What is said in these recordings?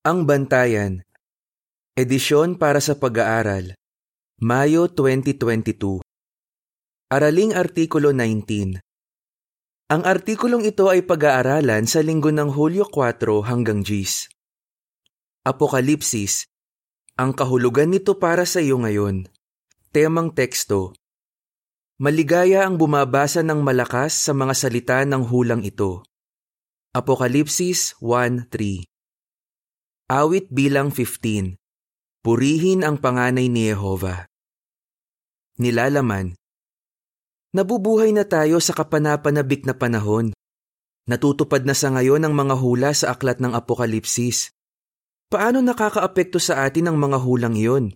Ang Bantayan Edisyon para sa Pag-aaral Mayo 2022 Araling Artikulo 19 Ang artikulong ito ay pag-aaralan sa linggo ng Hulyo 4 hanggang 10. Apokalipsis Ang kahulugan nito para sa iyo ngayon. Temang teksto Maligaya ang bumabasa ng malakas sa mga salita ng hulang ito. Apokalipsis 1.3 Awit bilang 15 Purihin ang panganay ni Yehova. Nilalaman Nabubuhay na tayo sa kapanapanabik na panahon. Natutupad na sa ngayon ang mga hula sa aklat ng Apokalipsis. Paano nakakaapekto sa atin ang mga hulang iyon?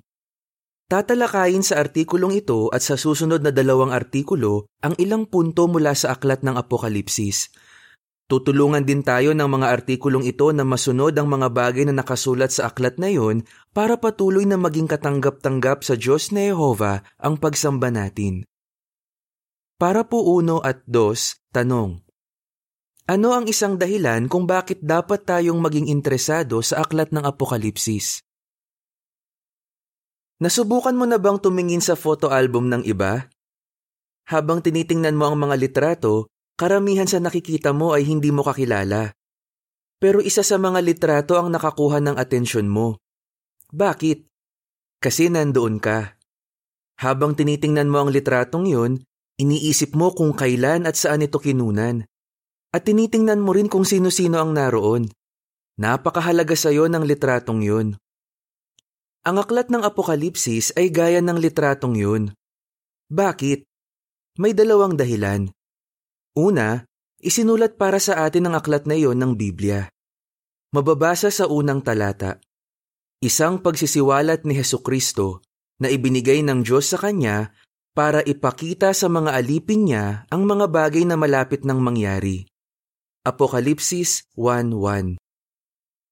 Tatalakayin sa artikulong ito at sa susunod na dalawang artikulo ang ilang punto mula sa aklat ng Apokalipsis – Tutulungan din tayo ng mga artikulong ito na masunod ang mga bagay na nakasulat sa aklat na iyon para patuloy na maging katanggap-tanggap sa Diyos na Yehova ang pagsamba natin. Para po uno at dos, tanong. Ano ang isang dahilan kung bakit dapat tayong maging interesado sa aklat ng Apokalipsis? Nasubukan mo na bang tumingin sa photo album ng iba? Habang tinitingnan mo ang mga litrato, karamihan sa nakikita mo ay hindi mo kakilala. Pero isa sa mga litrato ang nakakuha ng atensyon mo. Bakit? Kasi nandoon ka. Habang tinitingnan mo ang litratong yun, iniisip mo kung kailan at saan ito kinunan. At tinitingnan mo rin kung sino-sino ang naroon. Napakahalaga sa iyo ng litratong yun. Ang aklat ng Apokalipsis ay gaya ng litratong yun. Bakit? May dalawang dahilan. Una, isinulat para sa atin ang aklat na iyon ng Biblia. Mababasa sa unang talata. Isang pagsisiwalat ni Heso Kristo na ibinigay ng Diyos sa Kanya para ipakita sa mga alipin niya ang mga bagay na malapit ng mangyari. Apokalipsis 1.1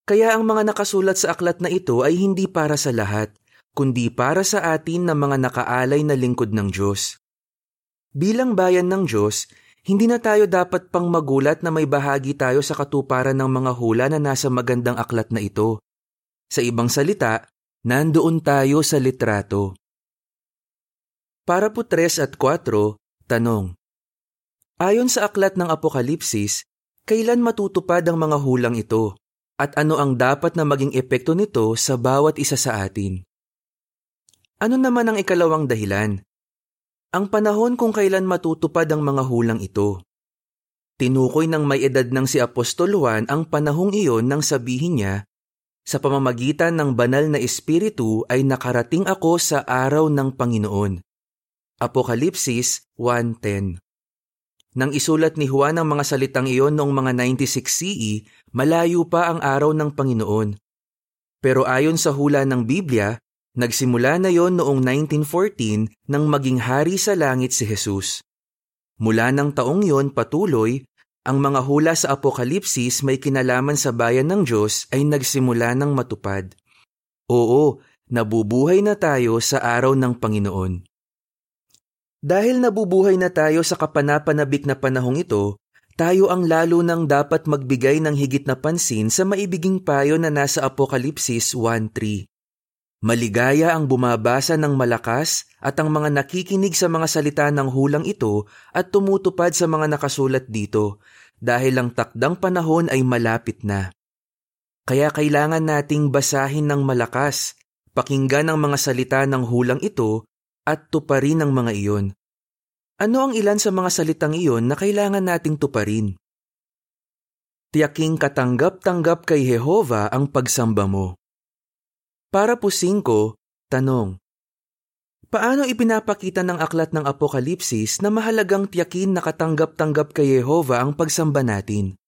Kaya ang mga nakasulat sa aklat na ito ay hindi para sa lahat, kundi para sa atin na mga nakaalay na lingkod ng Diyos. Bilang bayan ng Diyos, hindi na tayo dapat pang magulat na may bahagi tayo sa katuparan ng mga hula na nasa magandang aklat na ito. Sa ibang salita, nandoon tayo sa litrato. Para po 3 at 4, tanong. Ayon sa aklat ng Apokalipsis, kailan matutupad ang mga hulang ito at ano ang dapat na maging epekto nito sa bawat isa sa atin? Ano naman ang ikalawang dahilan? Ang panahon kung kailan matutupad ang mga hulang ito. Tinukoy ng may edad ng si Apostol Juan ang panahong iyon nang sabihin niya, sa pamamagitan ng banal na espiritu ay nakarating ako sa araw ng Panginoon. Apokalipsis 1.10 Nang isulat ni Juan ang mga salitang iyon noong mga 96 CE, malayo pa ang araw ng Panginoon. Pero ayon sa hula ng Biblia, Nagsimula na yon noong 1914 nang maging hari sa langit si Jesus. Mula ng taong yon patuloy, ang mga hula sa Apokalipsis may kinalaman sa bayan ng Diyos ay nagsimula ng matupad. Oo, nabubuhay na tayo sa araw ng Panginoon. Dahil nabubuhay na tayo sa kapanapanabik na panahong ito, tayo ang lalo nang dapat magbigay ng higit na pansin sa maibiging payo na nasa Apokalipsis 1.3. Maligaya ang bumabasa ng malakas at ang mga nakikinig sa mga salita ng hulang ito at tumutupad sa mga nakasulat dito dahil ang takdang panahon ay malapit na. Kaya kailangan nating basahin ng malakas, pakinggan ang mga salita ng hulang ito at tuparin ang mga iyon. Ano ang ilan sa mga salitang iyon na kailangan nating tuparin? Tiyaking katanggap-tanggap kay Jehova ang pagsamba mo. Para po 5, tanong. Paano ipinapakita ng aklat ng Apokalipsis na mahalagang tiyakin na katanggap-tanggap kay Yehova ang pagsamba natin?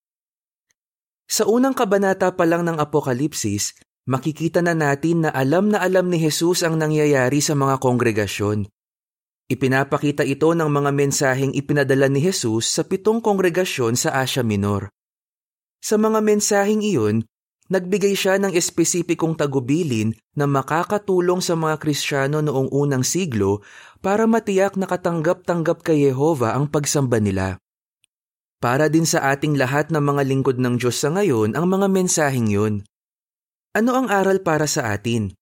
Sa unang kabanata pa lang ng Apokalipsis, makikita na natin na alam na alam ni Jesus ang nangyayari sa mga kongregasyon. Ipinapakita ito ng mga mensaheng ipinadala ni Jesus sa pitong kongregasyon sa Asia Minor. Sa mga mensaheng iyon, Nagbigay siya ng espesipikong tagubilin na makakatulong sa mga Kristiyano noong unang siglo para matiyak na katanggap-tanggap kay Yehova ang pagsamba nila. Para din sa ating lahat ng mga lingkod ng Diyos sa ngayon ang mga mensaheng yun. Ano ang aral para sa atin?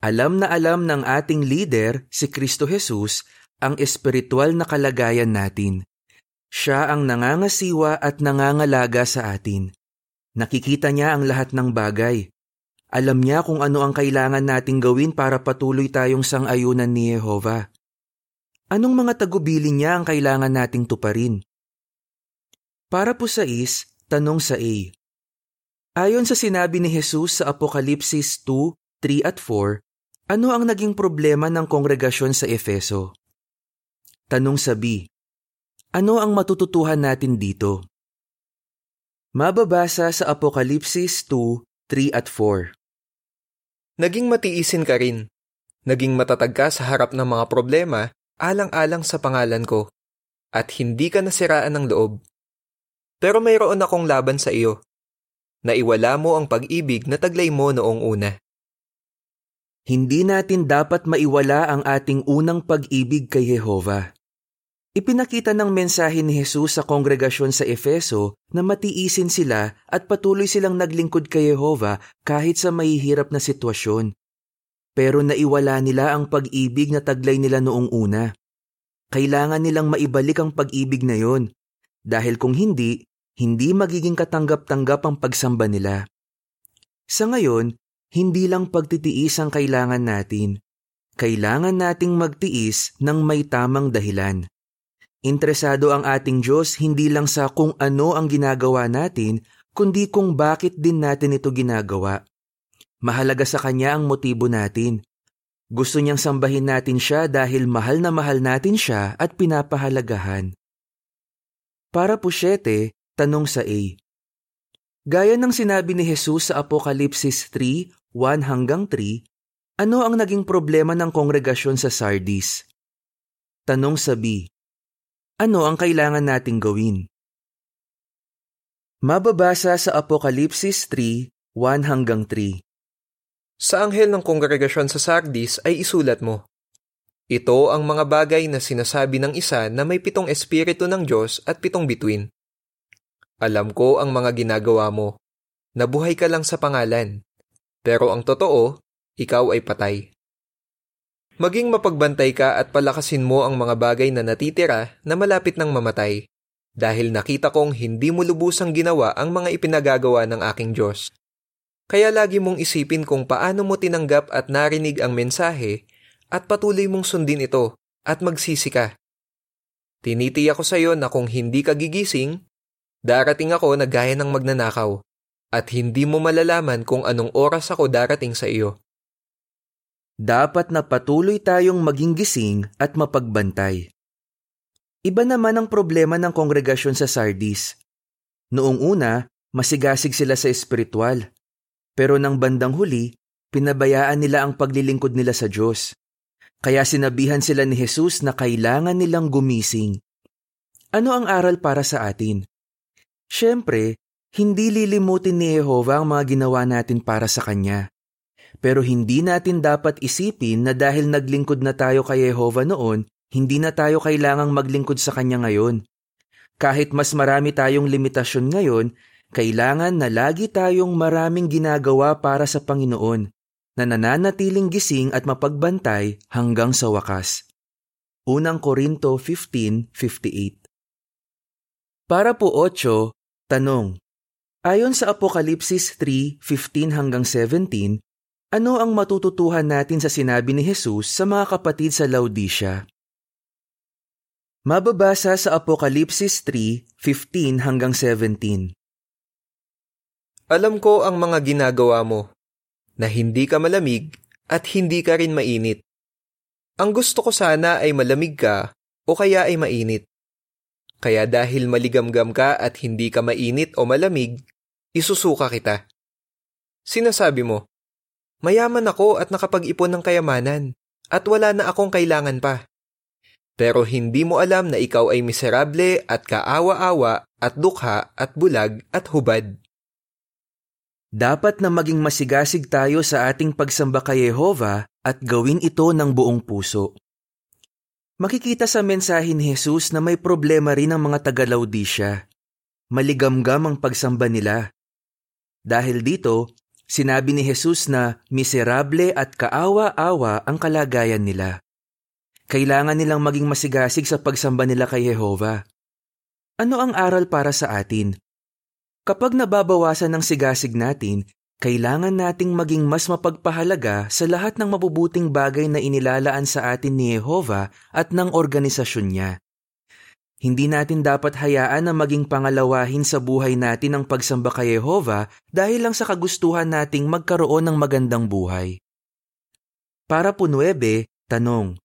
Alam na alam ng ating leader, si Kristo Jesus, ang espiritual na kalagayan natin. Siya ang nangangasiwa at nangangalaga sa atin. Nakikita niya ang lahat ng bagay. Alam niya kung ano ang kailangan nating gawin para patuloy tayong sangayunan ni Jehova. Anong mga tagubilin niya ang kailangan nating tuparin? Para po sa is, tanong sa A. Ayon sa sinabi ni Jesus sa Apokalipsis 2, 3 at 4, ano ang naging problema ng kongregasyon sa Efeso? Tanong sa B. Ano ang matututuhan natin dito? Mababasa sa Apokalipsis 2, 3 at 4. Naging matiisin ka rin. Naging matatag ka sa harap ng mga problema, alang-alang sa pangalan ko, at hindi ka nasiraan ng loob. Pero mayroon akong laban sa iyo. Naiwala mo ang pag-ibig na taglay mo noong una. Hindi natin dapat maiwala ang ating unang pag-ibig kay Jehova. Ipinakita ng mensahe ni Jesus sa kongregasyon sa Efeso na matiisin sila at patuloy silang naglingkod kay Jehova kahit sa mahihirap na sitwasyon. Pero naiwala nila ang pag-ibig na taglay nila noong una. Kailangan nilang maibalik ang pag-ibig na yon. Dahil kung hindi, hindi magiging katanggap-tanggap ang pagsamba nila. Sa ngayon, hindi lang pagtitiis ang kailangan natin. Kailangan nating magtiis ng may tamang dahilan. Interesado ang ating Diyos hindi lang sa kung ano ang ginagawa natin, kundi kung bakit din natin ito ginagawa. Mahalaga sa Kanya ang motibo natin. Gusto niyang sambahin natin siya dahil mahal na mahal natin siya at pinapahalagahan. Para po siyete, tanong sa A. Gaya ng sinabi ni Jesus sa Apokalipsis 3, 1 hanggang 3, ano ang naging problema ng kongregasyon sa Sardis? Tanong sa B. Ano ang kailangan nating gawin? Mababasa sa Apokalipsis 3, 1 hanggang 3. Sa anghel ng kongregasyon sa Sardis ay isulat mo, Ito ang mga bagay na sinasabi ng isa na may pitong espiritu ng Diyos at pitong bituin. Alam ko ang mga ginagawa mo. Nabuhay ka lang sa pangalan pero ang totoo, ikaw ay patay. Maging mapagbantay ka at palakasin mo ang mga bagay na natitira na malapit ng mamatay, dahil nakita kong hindi mo lubusang ginawa ang mga ipinagagawa ng aking Diyos. Kaya lagi mong isipin kung paano mo tinanggap at narinig ang mensahe at patuloy mong sundin ito at magsisi ka. Tinitiyak ko sa iyo na kung hindi ka gigising, darating ako na gaya ng magnanakaw at hindi mo malalaman kung anong oras ako darating sa iyo. Dapat na patuloy tayong maging gising at mapagbantay. Iba naman ang problema ng kongregasyon sa Sardis. Noong una, masigasig sila sa espiritual. Pero nang bandang huli, pinabayaan nila ang paglilingkod nila sa Diyos. Kaya sinabihan sila ni Jesus na kailangan nilang gumising. Ano ang aral para sa atin? Siyempre, hindi lilimutin ni Jehova ang mga ginawa natin para sa Kanya. Pero hindi natin dapat isipin na dahil naglingkod na tayo kay Jehova noon, hindi na tayo kailangang maglingkod sa Kanya ngayon. Kahit mas marami tayong limitasyon ngayon, kailangan na lagi tayong maraming ginagawa para sa Panginoon na nananatiling gising at mapagbantay hanggang sa wakas. Unang Korinto 15.58 Para po 8, tanong, Ayon sa Apokalipsis 3:15 hanggang 17, ano ang matututuhan natin sa sinabi ni Jesus sa mga kapatid sa Laodicea? Mababasa sa Apokalipsis 3:15 hanggang 17. Alam ko ang mga ginagawa mo, na hindi ka malamig at hindi ka rin mainit. Ang gusto ko sana ay malamig ka o kaya ay mainit. Kaya dahil maligamgam ka at hindi ka mainit o malamig, isusuka kita. Sinasabi mo, mayaman ako at nakapag-ipon ng kayamanan at wala na akong kailangan pa. Pero hindi mo alam na ikaw ay miserable at kaawa-awa at dukha at bulag at hubad. Dapat na maging masigasig tayo sa ating pagsamba kay Jehova at gawin ito ng buong puso. Makikita sa mensahe ni Jesus na may problema rin ang mga taga-Laodicea. Maligamgam ang pagsamba nila. Dahil dito, Sinabi ni Jesus na miserable at kaawa-awa ang kalagayan nila. Kailangan nilang maging masigasig sa pagsamba nila kay Jehova. Ano ang aral para sa atin? Kapag nababawasan ng sigasig natin, kailangan nating maging mas mapagpahalaga sa lahat ng mabubuting bagay na inilalaan sa atin ni Jehova at ng organisasyon niya. Hindi natin dapat hayaan na maging pangalawahin sa buhay natin ang pagsamba kay Jehova dahil lang sa kagustuhan nating magkaroon ng magandang buhay. Para po 9, tanong.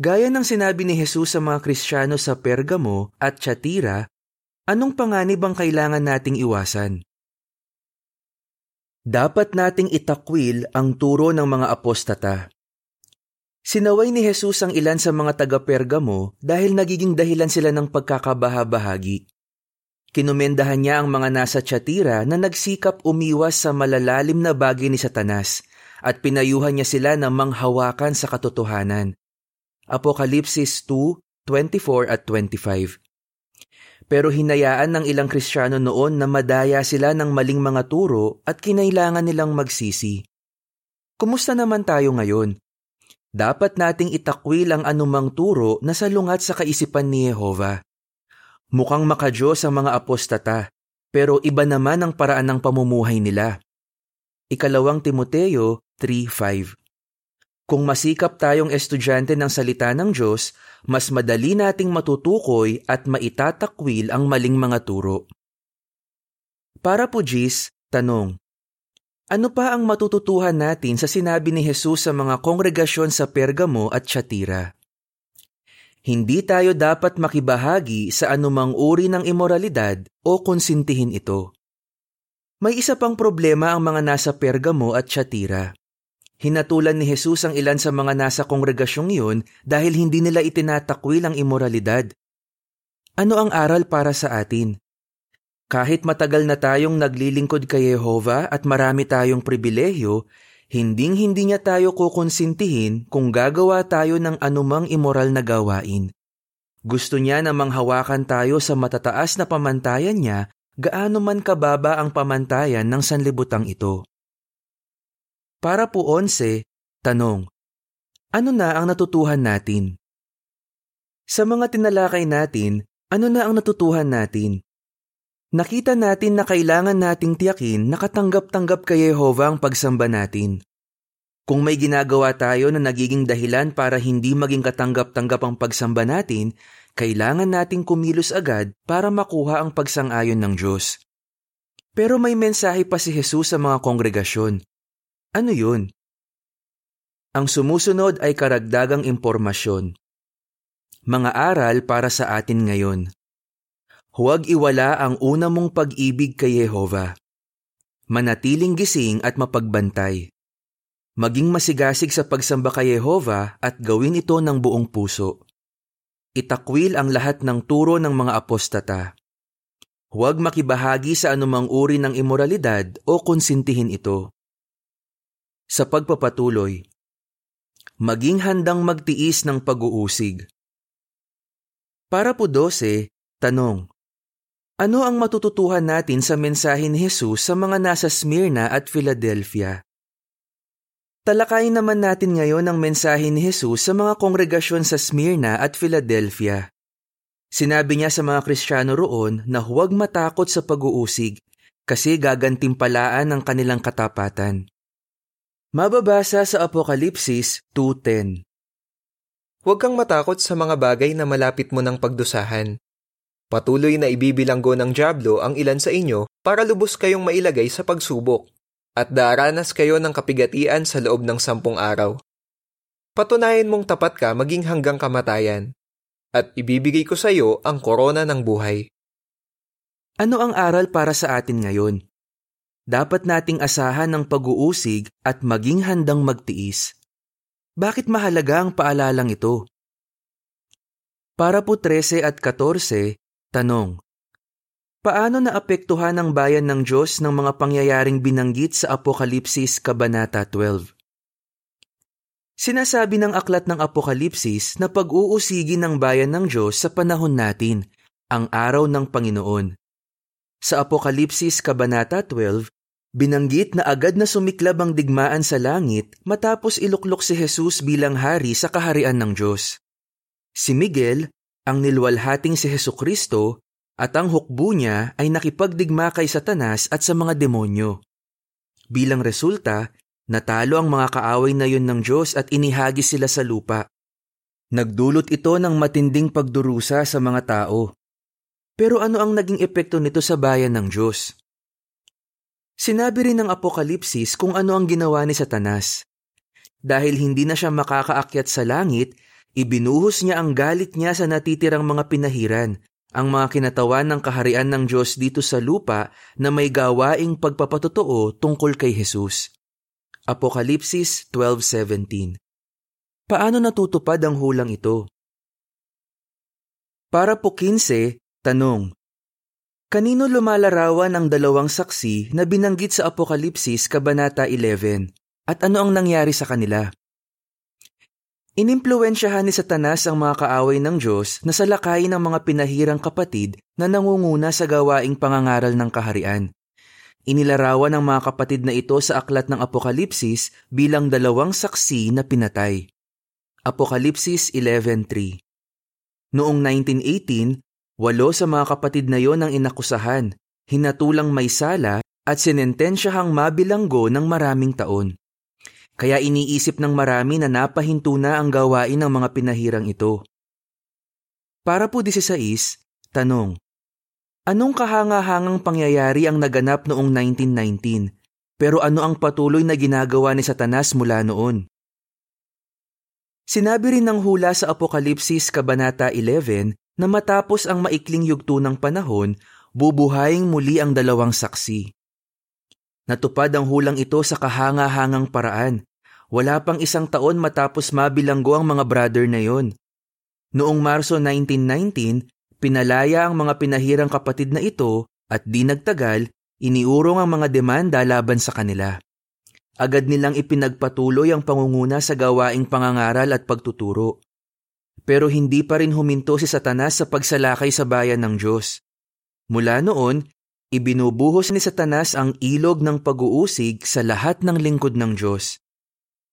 Gaya ng sinabi ni Jesus sa mga Kristiyano sa Pergamo at Chatira, anong panganib ang kailangan nating iwasan? Dapat nating itakwil ang turo ng mga apostata. Sinaway ni Jesus ang ilan sa mga taga-Pergamo dahil nagiging dahilan sila ng pagkakabaha-bahagi. Kinumendahan niya ang mga nasa Tiyatira na nagsikap umiwas sa malalalim na bagay ni Satanas at pinayuhan niya sila na manghawakan sa katotohanan. Apokalipsis 2:24 at 25. Pero hinayaan ng ilang Kristiyano noon na madaya sila ng maling mga turo at kinailangan nilang magsisi. Kumusta naman tayo ngayon? Dapat nating itakwil ang anumang turo na salungat sa kaisipan ni Jehova. Mukhang makadiyos ang mga apostata, pero iba naman ang paraan ng pamumuhay nila. Ikalawang Timoteo 3.5 Kung masikap tayong estudyante ng salita ng Diyos, mas madali nating matutukoy at maitatakwil ang maling mga turo. Para po Jis, tanong, ano pa ang matututuhan natin sa sinabi ni Jesus sa mga kongregasyon sa Pergamo at Chatira? Hindi tayo dapat makibahagi sa anumang uri ng imoralidad o konsintihin ito. May isa pang problema ang mga nasa Pergamo at Chatira. Hinatulan ni Jesus ang ilan sa mga nasa kongregasyong iyon dahil hindi nila itinatakwil ang imoralidad. Ano ang aral para sa atin? Kahit matagal na tayong naglilingkod kay Jehova at marami tayong pribilehyo, hinding-hindi niya tayo kukonsintihin kung gagawa tayo ng anumang immoral na gawain. Gusto niya na manghawakan tayo sa matataas na pamantayan niya gaano man kababa ang pamantayan ng sanlibutang ito. Para po onse, tanong, ano na ang natutuhan natin? Sa mga tinalakay natin, ano na ang natutuhan natin? Nakita natin na kailangan nating tiyakin na katanggap-tanggap kay Jehova ang pagsamba natin. Kung may ginagawa tayo na nagiging dahilan para hindi maging katanggap-tanggap ang pagsamba natin, kailangan nating kumilos agad para makuha ang pagsang-ayon ng Diyos. Pero may mensahe pa si Jesus sa mga kongregasyon. Ano yun? Ang sumusunod ay karagdagang impormasyon. Mga aral para sa atin ngayon. Huwag iwala ang una mong pag-ibig kay Jehova. Manatiling gising at mapagbantay. Maging masigasig sa pagsamba kay Jehova at gawin ito ng buong puso. Itakwil ang lahat ng turo ng mga apostata. Huwag makibahagi sa anumang uri ng imoralidad o konsintihin ito. Sa pagpapatuloy, maging handang magtiis ng pag-uusig. Para po 12, tanong, ano ang matututuhan natin sa mensahe ni Jesus sa mga nasa Smyrna at Philadelphia? Talakayin naman natin ngayon ang mensahe ni Jesus sa mga kongregasyon sa Smyrna at Philadelphia. Sinabi niya sa mga Kristiyano roon na huwag matakot sa pag-uusig kasi gagantimpalaan ang kanilang katapatan. Mababasa sa Apokalipsis 2.10 Huwag kang matakot sa mga bagay na malapit mo ng pagdusahan Patuloy na ibibilanggo ng Diablo ang ilan sa inyo para lubos kayong mailagay sa pagsubok at daranas kayo ng kapigatian sa loob ng sampung araw. Patunayan mong tapat ka maging hanggang kamatayan at ibibigay ko sa iyo ang korona ng buhay. Ano ang aral para sa atin ngayon? Dapat nating asahan ng pag-uusig at maging handang magtiis. Bakit mahalaga ang paalalang ito? Para po 13 at 14, Tanong, Paano naapektuhan ang bayan ng Diyos ng mga pangyayaring binanggit sa Apokalipsis Kabanata 12? Sinasabi ng aklat ng Apokalipsis na pag-uusigin ng bayan ng Diyos sa panahon natin, ang araw ng Panginoon. Sa Apokalipsis Kabanata 12, Binanggit na agad na sumiklab ang digmaan sa langit matapos iluklok si Jesus bilang hari sa kaharian ng Diyos. Si Miguel, ang nilwalhating si Heso Kristo, at ang hukbo niya ay nakipagdigma kay Satanas at sa mga demonyo. Bilang resulta, natalo ang mga kaaway na yon ng Diyos at inihagis sila sa lupa. Nagdulot ito ng matinding pagdurusa sa mga tao. Pero ano ang naging epekto nito sa bayan ng Diyos? Sinabi rin ng Apokalipsis kung ano ang ginawa ni Satanas. Dahil hindi na siya makakaakyat sa langit, ibinuhos niya ang galit niya sa natitirang mga pinahiran, ang mga kinatawan ng kaharian ng Diyos dito sa lupa na may gawaing pagpapatotoo tungkol kay Jesus. Apokalipsis 12.17 Paano natutupad ang hulang ito? Para po 15, tanong, Kanino lumalarawan ang dalawang saksi na binanggit sa Apokalipsis Kabanata 11 at ano ang nangyari sa kanila? Inimpluwensyahan ni Satanas ang mga kaaway ng Diyos na salakay ng mga pinahirang kapatid na nangunguna sa gawaing pangangaral ng kaharian. Inilarawan ng mga kapatid na ito sa aklat ng Apokalipsis bilang dalawang saksi na pinatay. Apokalipsis 11.3 Noong 1918, Walo sa mga kapatid na yon ang inakusahan, hinatulang may sala at sinentensyahang mabilanggo ng maraming taon. Kaya iniisip ng marami na napahinto na ang gawain ng mga pinahirang ito. Para po 16, tanong, Anong kahangahangang pangyayari ang naganap noong 1919? Pero ano ang patuloy na ginagawa ni Satanas mula noon? Sinabi rin ng hula sa Apokalipsis Kabanata 11 na matapos ang maikling yugto ng panahon, bubuhayin muli ang dalawang saksi. Natupad ang hulang ito sa kahanga-hangang paraan. Wala pang isang taon matapos mabilanggo ang mga brother na yon. Noong Marso 1919, pinalaya ang mga pinahirang kapatid na ito at di nagtagal, iniurong ang mga demanda laban sa kanila. Agad nilang ipinagpatuloy ang pangunguna sa gawaing pangangaral at pagtuturo. Pero hindi pa rin huminto si Satanas sa pagsalakay sa bayan ng Diyos. Mula noon, ibinubuhos ni Satanas ang ilog ng pag-uusig sa lahat ng lingkod ng Diyos.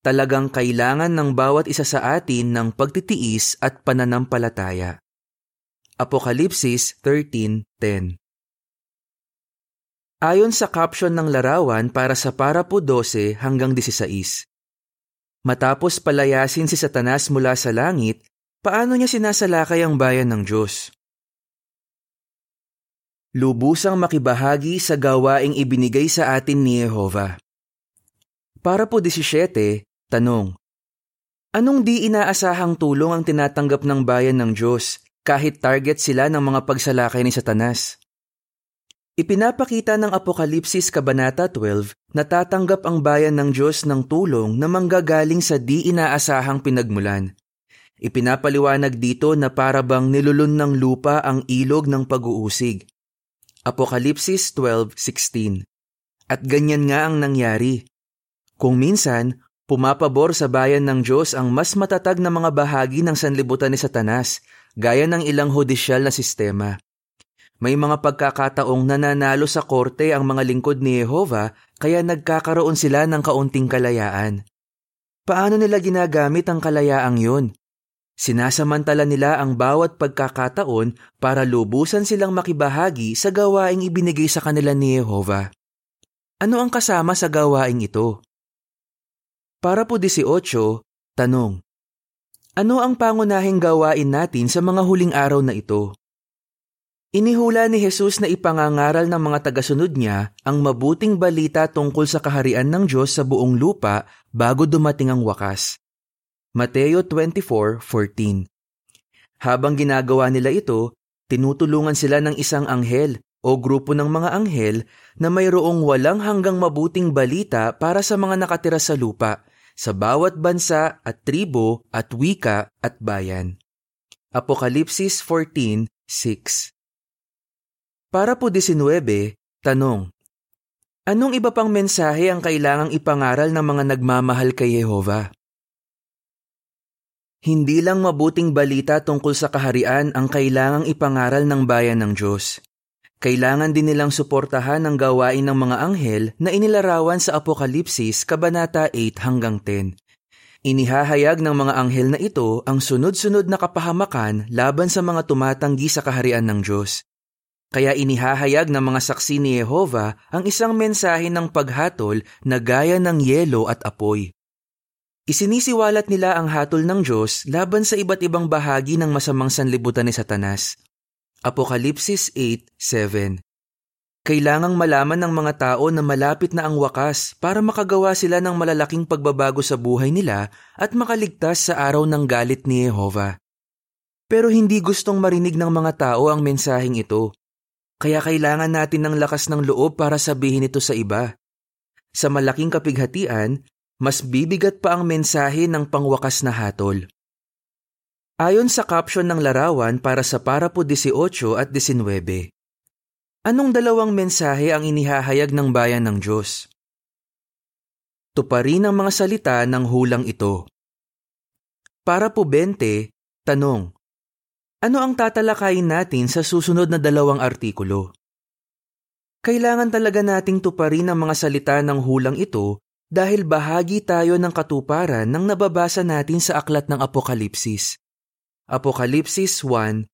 Talagang kailangan ng bawat isa sa atin ng pagtitiis at pananampalataya. Apokalipsis 13.10 Ayon sa caption ng larawan para sa Parapo 12 hanggang 16, Matapos palayasin si Satanas mula sa langit, Paano niya sinasalakay ang bayan ng Diyos? Lubusang makibahagi sa gawaing ibinigay sa atin ni Jehova. Para po 17, tanong. Anong di inaasahang tulong ang tinatanggap ng bayan ng Diyos kahit target sila ng mga pagsalakay ni Satanas? Ipinapakita ng Apokalipsis Kabanata 12 na tatanggap ang bayan ng Diyos ng tulong na manggagaling sa di inaasahang pinagmulan Ipinapaliwanag dito na para bang nilulun ng lupa ang ilog ng pag-uusig. Apokalipsis 12.16 At ganyan nga ang nangyari. Kung minsan, pumapabor sa bayan ng Diyos ang mas matatag na mga bahagi ng sanlibutan ni Satanas, gaya ng ilang hudisyal na sistema. May mga pagkakataong nananalo sa korte ang mga lingkod ni Jehova kaya nagkakaroon sila ng kaunting kalayaan. Paano nila ginagamit ang kalayaang yun? Sinasamantala nila ang bawat pagkakataon para lubusan silang makibahagi sa gawaing ibinigay sa kanila ni Jehova. Ano ang kasama sa gawaing ito? Para po 18, tanong. Ano ang pangunahing gawain natin sa mga huling araw na ito? Inihula ni Jesus na ipangangaral ng mga tagasunod niya ang mabuting balita tungkol sa kaharian ng Diyos sa buong lupa bago dumating ang wakas. Mateo 24:14. Habang ginagawa nila ito, tinutulungan sila ng isang anghel o grupo ng mga anghel na mayroong walang hanggang mabuting balita para sa mga nakatira sa lupa, sa bawat bansa at tribo at wika at bayan. Apokalipsis 14:6. Para po 19, tanong. Anong iba pang mensahe ang kailangang ipangaral ng mga nagmamahal kay Yehova? Hindi lang mabuting balita tungkol sa kaharian ang kailangang ipangaral ng bayan ng Diyos. Kailangan din nilang suportahan ang gawain ng mga anghel na inilarawan sa Apokalipsis Kabanata 8 hanggang 10. Inihahayag ng mga anghel na ito ang sunod-sunod na kapahamakan laban sa mga tumatanggi sa kaharian ng Diyos. Kaya inihahayag ng mga saksi ni Jehova ang isang mensahe ng paghatol na gaya ng yelo at apoy. Isinisiwalat nila ang hatol ng Diyos laban sa iba't ibang bahagi ng masamang sanlibutan ni Satanas. Apokalipsis 8.7 Kailangang malaman ng mga tao na malapit na ang wakas para makagawa sila ng malalaking pagbabago sa buhay nila at makaligtas sa araw ng galit ni Jehova. Pero hindi gustong marinig ng mga tao ang mensaheng ito. Kaya kailangan natin ng lakas ng loob para sabihin ito sa iba. Sa malaking kapighatian, mas bibigat pa ang mensahe ng pangwakas na hatol. Ayon sa caption ng larawan para sa parapo 18 at 19, Anong dalawang mensahe ang inihahayag ng bayan ng Diyos? Tuparin ang mga salita ng hulang ito. Para po 20, tanong. Ano ang tatalakayin natin sa susunod na dalawang artikulo? Kailangan talaga nating tuparin ang mga salita ng hulang ito dahil bahagi tayo ng katuparan ng nababasa natin sa aklat ng Apokalipsis. Apokalipsis 1.3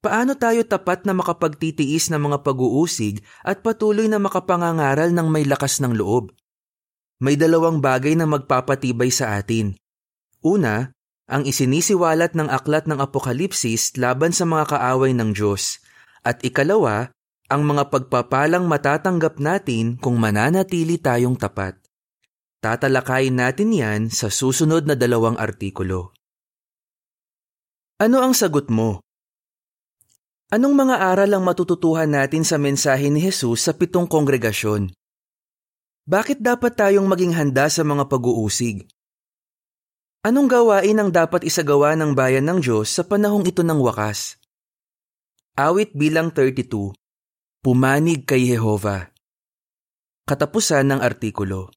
Paano tayo tapat na makapagtitiis ng mga pag-uusig at patuloy na makapangangaral ng may lakas ng loob? May dalawang bagay na magpapatibay sa atin. Una, ang isinisiwalat ng aklat ng Apokalipsis laban sa mga kaaway ng Diyos. At ikalawa, ang mga pagpapalang matatanggap natin kung mananatili tayong tapat. Tatalakayin natin yan sa susunod na dalawang artikulo. Ano ang sagot mo? Anong mga aral ang matututuhan natin sa mensahe ni Jesus sa pitong kongregasyon? Bakit dapat tayong maging handa sa mga pag-uusig? Anong gawain ang dapat isagawa ng bayan ng Diyos sa panahong ito ng wakas? Awit bilang 32 Pumanig kay Jehova Katapusan ng artikulo